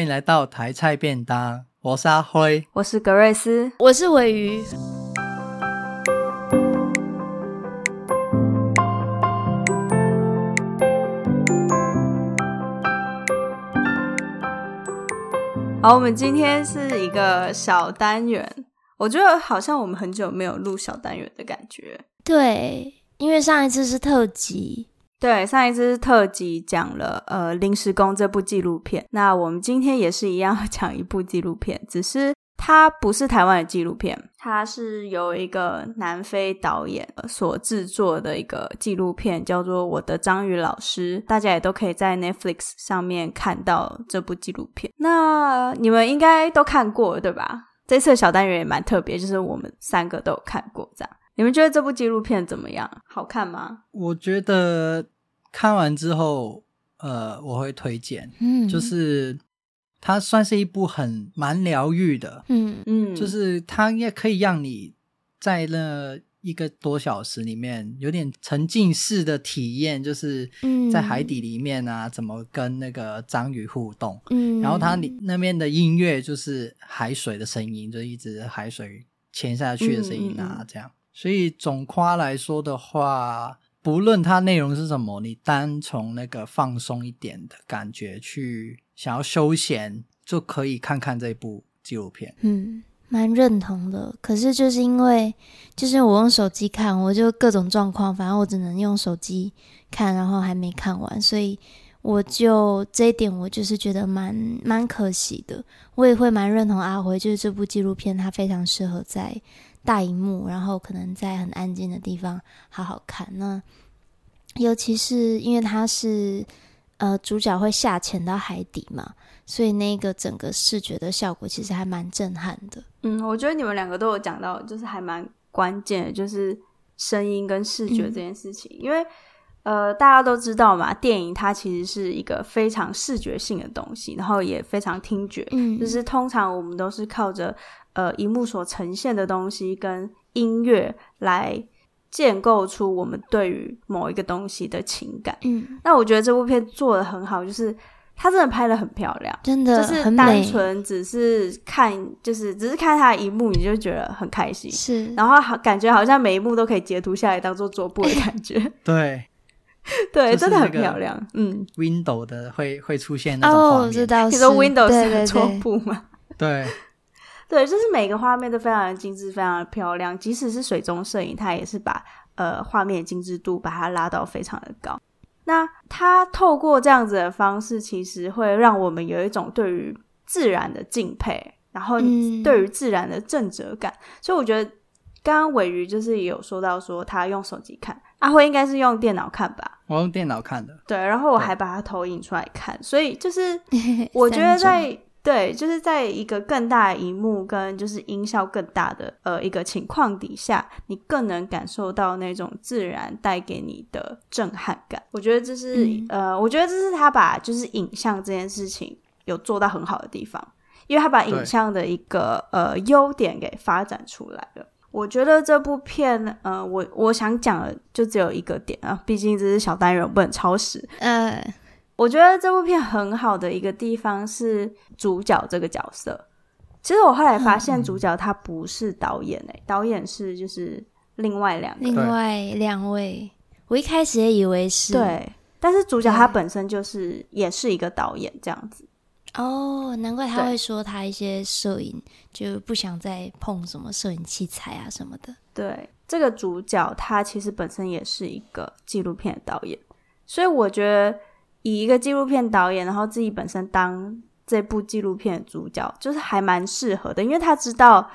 欢迎来到台菜便当，我是阿辉，我是格瑞斯，我是尾鱼。好，我们今天是一个小单元，我觉得好像我们很久没有录小单元的感觉。对，因为上一次是特辑。对，上一次特辑讲了呃《临时工》这部纪录片，那我们今天也是一样 讲一部纪录片，只是它不是台湾的纪录片，它是由一个南非导演所制作的一个纪录片，叫做《我的章鱼老师》，大家也都可以在 Netflix 上面看到这部纪录片。那你们应该都看过对吧？这次的小单元也蛮特别，就是我们三个都有看过这样。你们觉得这部纪录片怎么样？好看吗？我觉得看完之后，呃，我会推荐。嗯，就是它算是一部很蛮疗愈的。嗯嗯，就是它也可以让你在那一个多小时里面有点沉浸式的体验，就是在海底里面啊，怎么跟那个章鱼互动。嗯，然后它里那边的音乐就是海水的声音，就一直海水潜下去的声音啊，嗯、这样。所以总夸来说的话，不论它内容是什么，你单从那个放松一点的感觉去想要休闲，就可以看看这部纪录片。嗯，蛮认同的。可是就是因为，就是我用手机看，我就各种状况，反正我只能用手机看，然后还没看完，所以我就这一点我就是觉得蛮蛮可惜的。我也会蛮认同阿辉，就是这部纪录片它非常适合在。大荧幕，然后可能在很安静的地方好好看。那尤其是因为它是呃主角会下潜到海底嘛，所以那个整个视觉的效果其实还蛮震撼的。嗯，我觉得你们两个都有讲到，就是还蛮关键的，就是声音跟视觉这件事情。嗯、因为呃大家都知道嘛，电影它其实是一个非常视觉性的东西，然后也非常听觉。嗯，就是通常我们都是靠着。呃，荧幕所呈现的东西跟音乐来建构出我们对于某一个东西的情感。嗯，那我觉得这部片做的很好，就是它真的拍的很漂亮，真的就是单纯只是看，就是只是看它的荧幕，你就觉得很开心。是，然后好感觉好像每一幕都可以截图下来当做桌布的感觉。对，对，真的很漂亮。嗯，Window 的会会出现那种画面，哦，知道，你说 Windows 是桌布吗？对。对，就是每个画面都非常的精致，非常的漂亮。即使是水中摄影，它也是把呃画面的精致度把它拉到非常的高。那它透过这样子的方式，其实会让我们有一种对于自然的敬佩，然后对于自然的正则感。嗯、所以我觉得刚刚尾鱼就是也有说到说他用手机看，阿辉应该是用电脑看吧？我用电脑看的。对，然后我还把它投影出来看，所以就是 我觉得在。对，就是在一个更大的荧幕跟就是音效更大的呃一个情况底下，你更能感受到那种自然带给你的震撼感。我觉得这是、嗯、呃，我觉得这是他把就是影像这件事情有做到很好的地方，因为他把影像的一个呃优点给发展出来了。我觉得这部片呃，我我想讲的就只有一个点啊，毕竟这是小单元，不能超时。嗯、呃。我觉得这部片很好的一个地方是主角这个角色。其实我后来发现，主角他不是导演诶、欸，嗯、导演是就是另外两个，另外两位。我一开始也以为是对，但是主角他本身就是也是一个导演这样子。哦，难怪他会说他一些摄影就不想再碰什么摄影器材啊什么的。对，这个主角他其实本身也是一个纪录片的导演，所以我觉得。以一个纪录片导演，然后自己本身当这部纪录片的主角，就是还蛮适合的，因为他知道，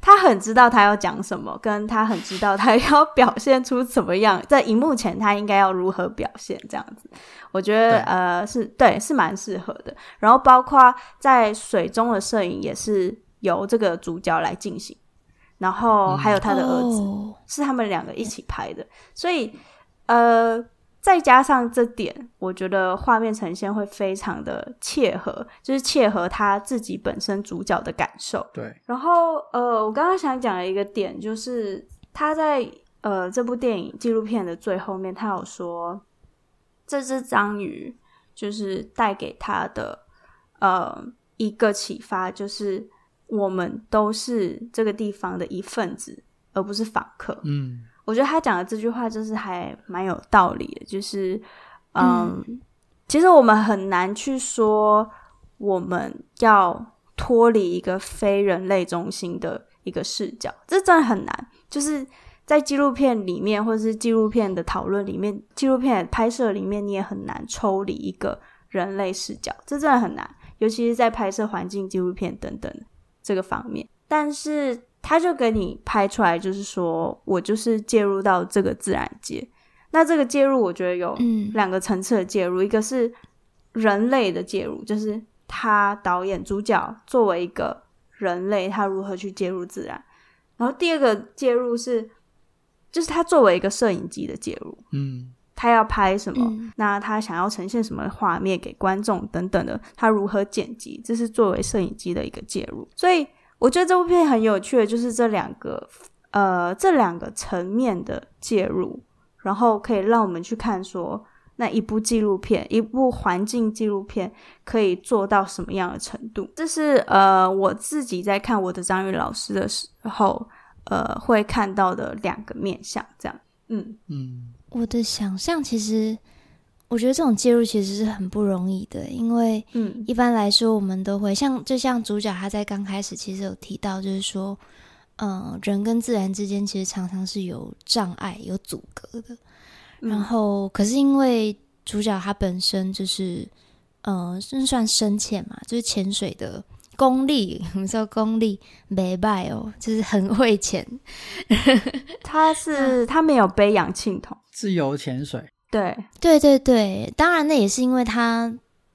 他很知道他要讲什么，跟他很知道他要表现出怎么样，在荧幕前他应该要如何表现，这样子，我觉得呃是对，是蛮适合的。然后包括在水中的摄影也是由这个主角来进行，然后还有他的儿子，是他们两个一起拍的，所以呃。再加上这点，我觉得画面呈现会非常的切合，就是切合他自己本身主角的感受。对。然后，呃，我刚刚想讲的一个点，就是他在呃这部电影纪录片的最后面，他有说这只章鱼就是带给他的呃一个启发，就是我们都是这个地方的一份子，而不是访客。嗯，我觉得他讲的这句话就是还蛮有道理的，就是嗯，嗯，其实我们很难去说我们要脱离一个非人类中心的一个视角，这真的很难，就是。在纪录片里面，或者是纪录片的讨论里面，纪录片的拍摄里面，你也很难抽离一个人类视角，这真的很难，尤其是在拍摄环境纪录片等等这个方面。但是他就给你拍出来，就是说我就是介入到这个自然界。那这个介入，我觉得有两个层次的介入，嗯，一个是人类的介入，就是他导演主角作为一个人类，他如何去介入自然。然后第二个介入是。就是他作为一个摄影机的介入，嗯，他要拍什么，嗯，那他想要呈现什么画面给观众等等的，他如何剪辑，这是作为摄影机的一个介入。所以我觉得这部片很有趣的，就是这两个呃这两个层面的介入，然后可以让我们去看说，那一部纪录片，一部环境纪录片可以做到什么样的程度。这是呃我自己在看我的张宇老师的时候。呃，会看到的两个面向，这样，嗯嗯，我的想象其实，我觉得这种介入其实是很不容易的，因为，嗯，一般来说，我们都会像，就像主角他在刚开始其实有提到，就是说，嗯、呃，人跟自然之间其实常常是有障碍、有阻隔的，嗯、然后，可是因为主角他本身就是，呃，算算深潜嘛，就是潜水的。功力，我们说功力没败哦，就是很会潜。他是 他没有背氧气筒，自由潜水。对对对对，当然那也是因为他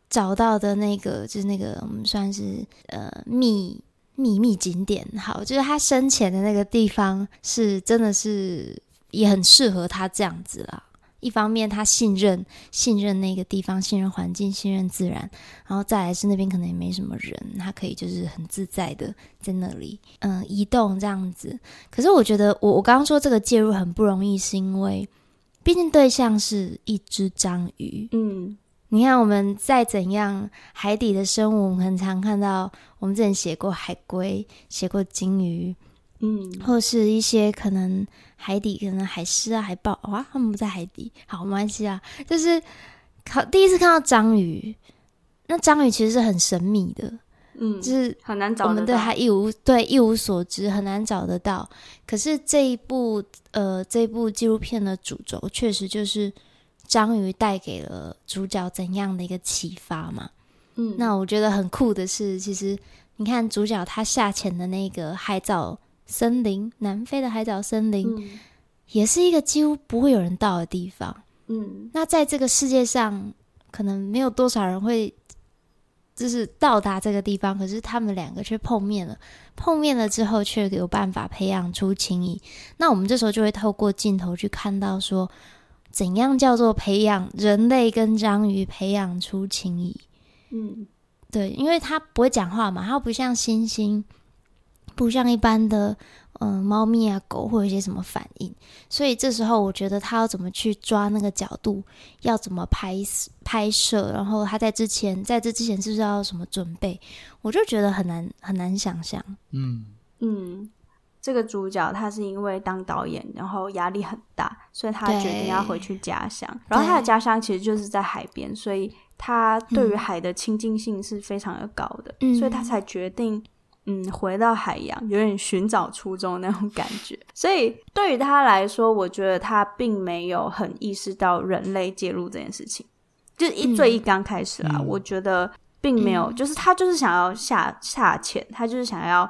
找到的那个，就是那个我们算是呃秘秘密景点。好，就是他生前的那个地方是真的是也很适合他这样子啦。一方面，他信任信任那个地方，信任环境，信任自然，然后再来是那边可能也没什么人，他可以就是很自在的在那里嗯移动这样子。可是我觉得我我刚刚说这个介入很不容易，是因为毕竟对象是一只章鱼。嗯，你看我们再怎样海底的生物，我们很常看到，我们之前写过海龟，写过鲸鱼。嗯，或是一些可能海底，可能海狮啊、海豹哇，他们不在海底，好没关系啊。就是考第一次看到章鱼，那章鱼其实是很神秘的，嗯，就是很难找。我们对他一无对一无所知，很难找得到。可是这一部呃，这一部纪录片的主轴，确实就是章鱼带给了主角怎样的一个启发嘛。嗯，那我觉得很酷的是，其实你看主角他下潜的那个海藻。森林，南非的海藻森林，嗯，也是一个几乎不会有人到的地方。嗯，那在这个世界上，可能没有多少人会，就是到达这个地方。可是他们两个却碰面了，碰面了之后，却有办法培养出情谊。那我们这时候就会透过镜头去看到，说怎样叫做培养人类跟章鱼培养出情谊。嗯，对，因为他不会讲话嘛，他不像猩猩。不像一般的，嗯、呃，猫咪啊、狗会有一些什么反应，所以这时候我觉得他要怎么去抓那个角度，要怎么拍拍摄，然后他在之前，在这之前是不是要什么准备，我就觉得很难很难想象。嗯。嗯，这个主角他是因为当导演，然后压力很大，所以他决定要回去家乡，然后他的家乡其实就是在海边，所以他对于海的亲近性是非常的高的，嗯、所以他才决定。嗯，回到海洋，有点寻找初衷那种感觉。所以对于他来说，我觉得他并没有很意识到人类介入这件事情。就是一最一刚开始啦，嗯、我觉得并没有，嗯、就是他就是想要下下潜，他就是想要。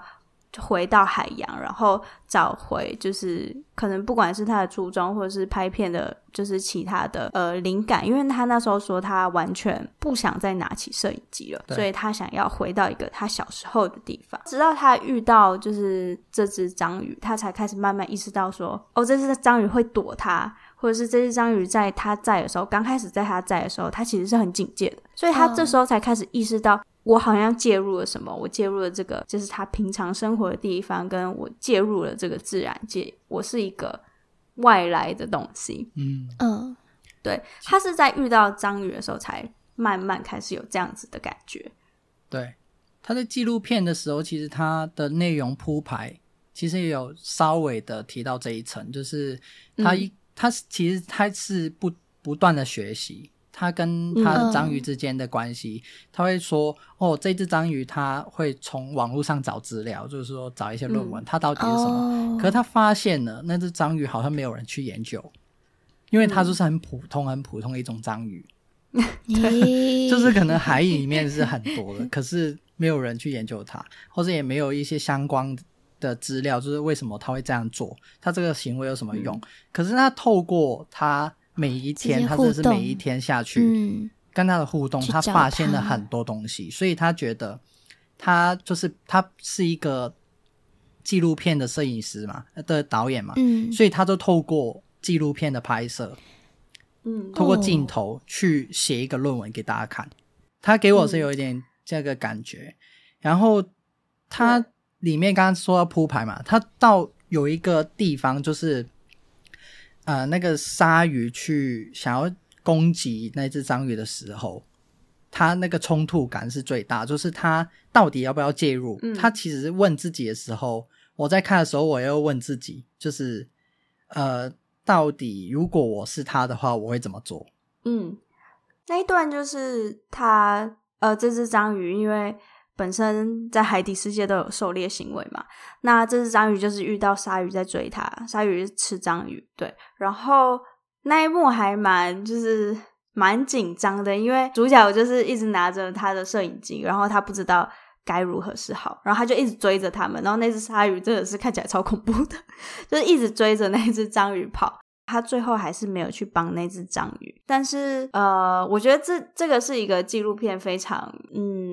回到海洋，然后找回就是可能不管是他的初衷，或者是拍片的，就是其他的呃灵感，因为他那时候说他完全不想再拿起摄影机了，所以他想要回到一个他小时候的地方。直到他遇到就是这只章鱼，他才开始慢慢意识到说，哦，这只章鱼会躲他，或者是这只章鱼在他在的时候，刚开始在他在的时候，他其实是很警戒的，所以他这时候才开始意识到。我好像介入了什么？我介入了这个，就是他平常生活的地方，跟我介入了这个自然界。我是一个外来的东西。嗯嗯，对，他是在遇到章鱼的时候，才慢慢开始有这样子的感觉。对，他在纪录片的时候，其实他的内容铺排其实也有稍微的提到这一层，就是他一、嗯、他其实他是不不断的学习。他跟他的章鱼之间的关系，嗯、他会说：“哦，这只章鱼他会从网络上找资料，就是说找一些论文，它、嗯、到底是什么？哦、可是他发现了那只章鱼好像没有人去研究，因为它就是很普通、很普通的一种章鱼，对、就是可能海里面是很多的，可是没有人去研究它，或者也没有一些相关的资料，就是为什么他会这样做，他这个行为有什么用？嗯、可是他透过他。每一天，他真的是每一天下去跟他的互动，他发现了很多东西，所以他觉得他就是他是一个纪录片的摄影师嘛，的导演嘛，嗯，所以他就透过纪录片的拍摄，嗯，透过镜头去写一个论文给大家看。他给我是有一点这个感觉，然后他里面刚刚说到铺排嘛，他到有一个地方就是。呃，那个鲨鱼去想要攻击那只章鱼的时候，他那个冲突感是最大，就是他到底要不要介入？嗯、他其实问自己的时候，我在看的时候，我又问自己，就是呃，到底如果我是他的话，我会怎么做？嗯，那一段就是他呃，这只章鱼因为。本身在海底世界都有狩猎行为嘛，那这只章鱼就是遇到鲨鱼在追它，鲨鱼吃章鱼，对，然后那一幕还蛮就是蛮紧张的，因为主角就是一直拿着他的摄影机，然后他不知道该如何是好，然后他就一直追着他们，然后那只鲨鱼真的是看起来超恐怖的，就是一直追着那只章鱼跑。他最后还是没有去帮那只章鱼，但是呃，我觉得这这个是一个纪录片非常嗯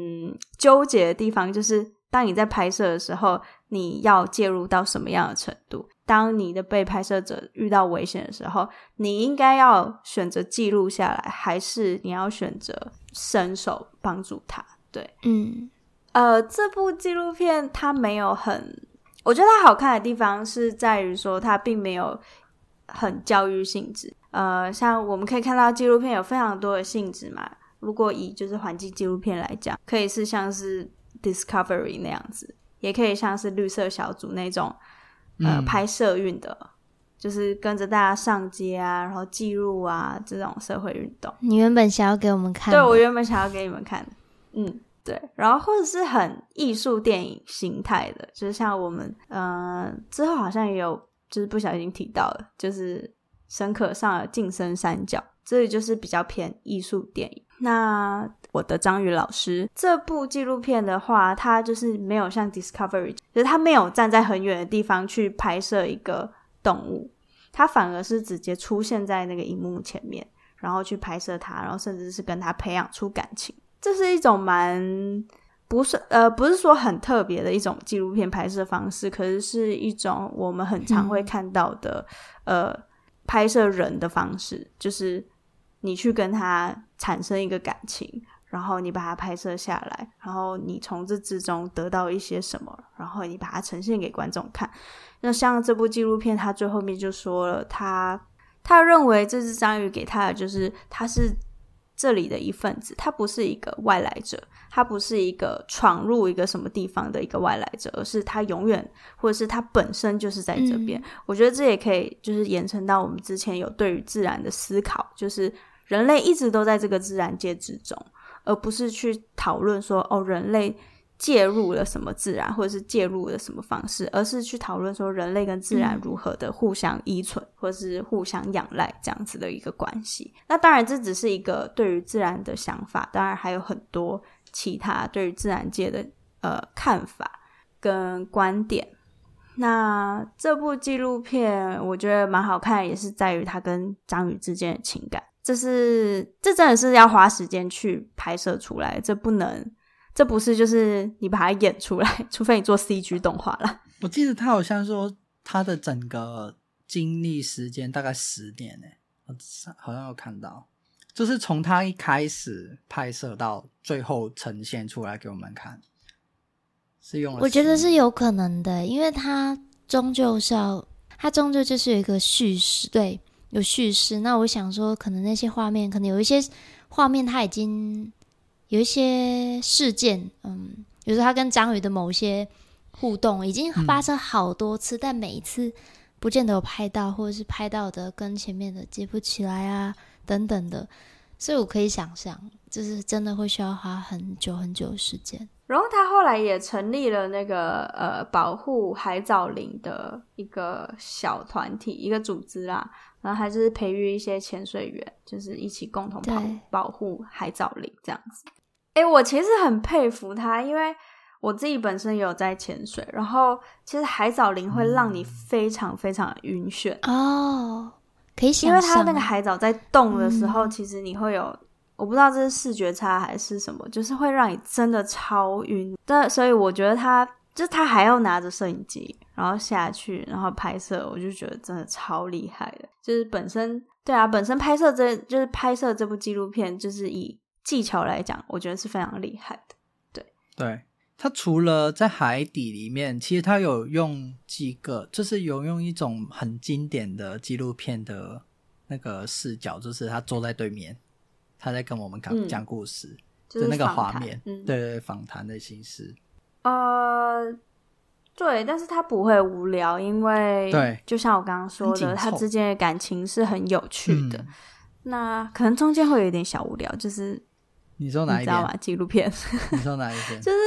纠结的地方，就是当你在拍摄的时候，你要介入到什么样的程度？当你的被拍摄者遇到危险的时候，你应该要选择记录下来，还是你要选择伸手帮助他？对，嗯，呃，这部纪录片它没有很，我觉得它好看的地方是在于说它并没有。很教育性质，呃，像我们可以看到纪录片有非常多的性质嘛。如果以就是环境纪录片来讲，可以是像是 Discovery 那样子，也可以像是绿色小组那种，呃，嗯、拍摄运的，就是跟着大家上街啊，然后记录啊这种社会运动。你原本想要给我们看？对，我原本想要给你们看，嗯，对。然后或者是很艺术电影形态的，就是像我们，呃，之后好像也有。就是不小心提到了，就是沈可上了《晋升三角》，这里就是比较偏艺术电影。那我的章鱼老师这部纪录片的话，它就是没有像 Discovery，就是它没有站在很远的地方去拍摄一个动物，它反而是直接出现在那个荧幕前面，然后去拍摄它，然后甚至是跟它培养出感情。这是一种蛮。不是呃，不是说很特别的一种纪录片拍摄方式，可是是一种我们很常会看到的、嗯、呃拍摄人的方式，就是你去跟他产生一个感情，然后你把它拍摄下来，然后你从这之中得到一些什么，然后你把它呈现给观众看。那像这部纪录片，他最后面就说了，他他认为这只章鱼给他的就是他是。这里的一份子，他不是一个外来者，他不是一个闯入一个什么地方的一个外来者，而是他永远，或者是他本身就是在这边。嗯、我觉得这也可以就是延伸到我们之前有对于自然的思考，就是人类一直都在这个自然界之中，而不是去讨论说哦，人类。介入了什么自然，或者是介入了什么方式，而是去讨论说人类跟自然如何的互相依存，嗯、或者是互相仰赖这样子的一个关系。那当然，这只是一个对于自然的想法，当然还有很多其他对于自然界的呃看法跟观点。那这部纪录片我觉得蛮好看，也是在于它跟章鱼之间的情感。这是这真的是要花时间去拍摄出来，这不能。这不是就是你把它演出来，除非你做 CG 动画了。我记得他好像说他的整个经历时间大概十年呢，我好像有看到，就是从他一开始拍摄到最后呈现出来给我们看，是用了。我觉得是有可能的，因为他终究是要，他终究就是有一个叙事，对，有叙事。那我想说，可能那些画面，可能有一些画面他已经。有一些事件，嗯，比如说他跟章鱼的某些互动已经发生好多次，嗯、但每一次不见得有拍到，或者是拍到的跟前面的接不起来啊，等等的。所以我可以想象，就是真的会需要花很久很久的时间。然后他后来也成立了那个呃保护海藻林的一个小团体，一个组织啦。然后还是培育一些潜水员，就是一起共同保保护海藻林这样子。哎，我其实很佩服他，因为我自己本身也有在潜水。然后其实海藻林会让你非常非常晕眩哦，可以想，因为它那个海藻在动的时候，嗯、其实你会有。我不知道这是视觉差还是什么，就是会让你真的超晕。但所以我觉得他，就他还要拿着摄影机，然后下去，然后拍摄，我就觉得真的超厉害的。就是本身，对啊，本身拍摄这就是拍摄这部纪录片，就是以技巧来讲，我觉得是非常厉害的。对，对，他除了在海底里面，其实他有用几个，就是有用一种很经典的纪录片的那个视角，就是他坐在对面。他在跟我们讲讲故事，嗯、就是那个画面，嗯、对对，访谈的形式。呃，对，但是他不会无聊，因为对，就像我刚刚说的，他之间的感情是很有趣的。嗯、那可能中间会有一点小无聊，就是你说哪一边？纪录片？你说哪一边？就是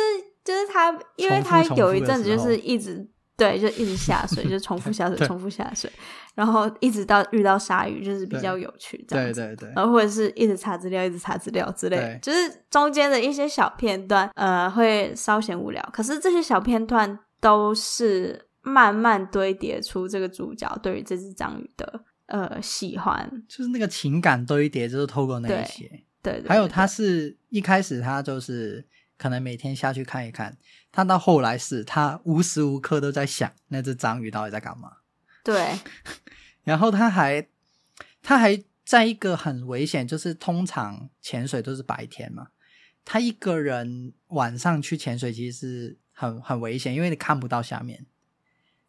就是他，因为他有一阵子就是一直。对，就一直下水，就重复下水，重复下水，然后一直到遇到鲨鱼，就是比较有趣这样子。对对对。然后或者是一直查资料，一直查资料之类，就是中间的一些小片段，呃，会稍显无聊。可是这些小片段都是慢慢堆叠出这个主角对于这只章鱼的呃喜欢，就是那个情感堆叠，就是透过那些。对，对，对，对，还有他是一开始他就是。可能每天下去看一看，他到后来是他无时无刻都在想那只章鱼到底在干嘛。对，然后他还他还在一个很危险，就是通常潜水都是白天嘛，他一个人晚上去潜水其实是很很危险，因为你看不到下面。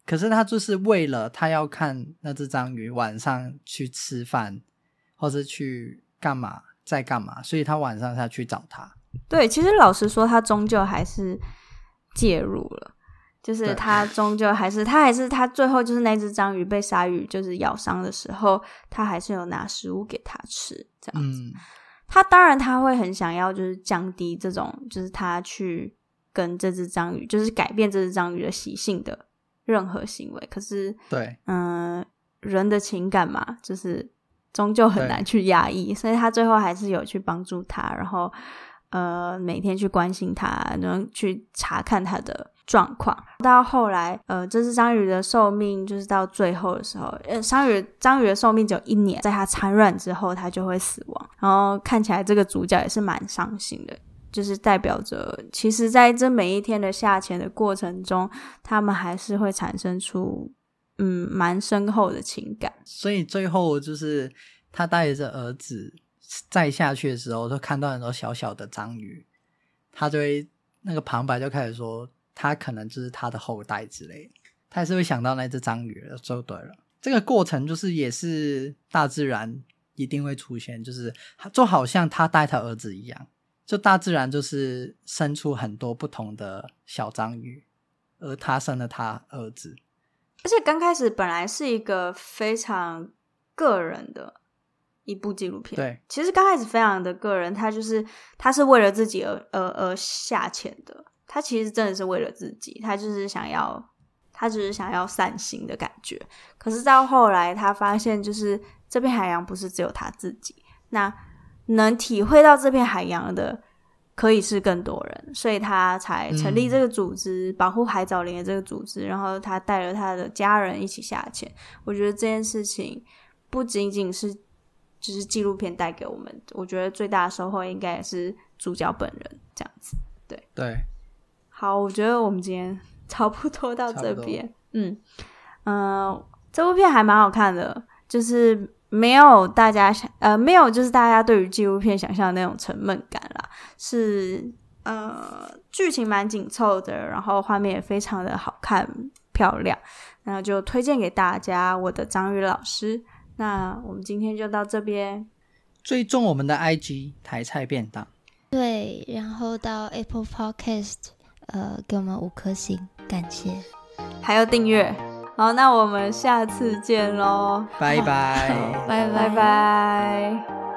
可是他就是为了他要看那只章鱼晚上去吃饭，或是去干嘛在干嘛，所以他晚上下去找他。对，其实老实说，他终究还是介入了，就是他终究还是他还是他最后就是那只章鱼被鲨鱼就是咬伤的时候，他还是有拿食物给他吃，这样子。嗯、他当然他会很想要就是降低这种就是他去跟这只章鱼就是改变这只章鱼的习性的任何行为，可是对，嗯、呃，人的情感嘛，就是终究很难去压抑，所以他最后还是有去帮助他，然后。呃，每天去关心他，然后去查看他的状况。到后来，呃，这只章鱼的寿命就是到最后的时候，呃，章鱼章鱼的寿命只有一年，在它产卵之后，它就会死亡。然后看起来这个主角也是蛮伤心的，就是代表着，其实在这每一天的下潜的过程中，他们还是会产生出嗯蛮深厚的情感。所以最后就是他带着儿子。再下去的时候，就看到很多小小的章鱼，他就会那个旁白就开始说，他可能就是他的后代之类的，他还是会想到那只章鱼了，就对了。这个过程就是也是大自然一定会出现，就是就好像他带他儿子一样，就大自然就是生出很多不同的小章鱼，而他生了他儿子。而且刚开始本来是一个非常个人的。一部纪录片，对，其实刚开始非常的个人，他就是他是为了自己而而而下潜的，他其实真的是为了自己，他就是想要，他只是想要散心的感觉。可是到后来，他发现就是这片海洋不是只有他自己，那能体会到这片海洋的可以是更多人，所以他才成立这个组织，嗯、保护海藻林的这个组织，然后他带着他的家人一起下潜。我觉得这件事情不仅仅是。就是纪录片带给我们，我觉得最大的收获应该也是主角本人这样子。对对，好，我觉得我们今天 差不多到这边。嗯嗯、呃，这部片还蛮好看的，就是没有大家想呃没有就是大家对于纪录片想象的那种沉闷感啦，是呃剧情蛮紧凑的，然后画面也非常的好看漂亮，然后就推荐给大家我的张宇老师。那我们今天就到这边，追踪我们的 IG 台菜便当，对，然后到 Apple Podcast，呃给我们五颗星，感谢，还有订阅。好，那我们下次见喽，拜拜，拜。拜拜。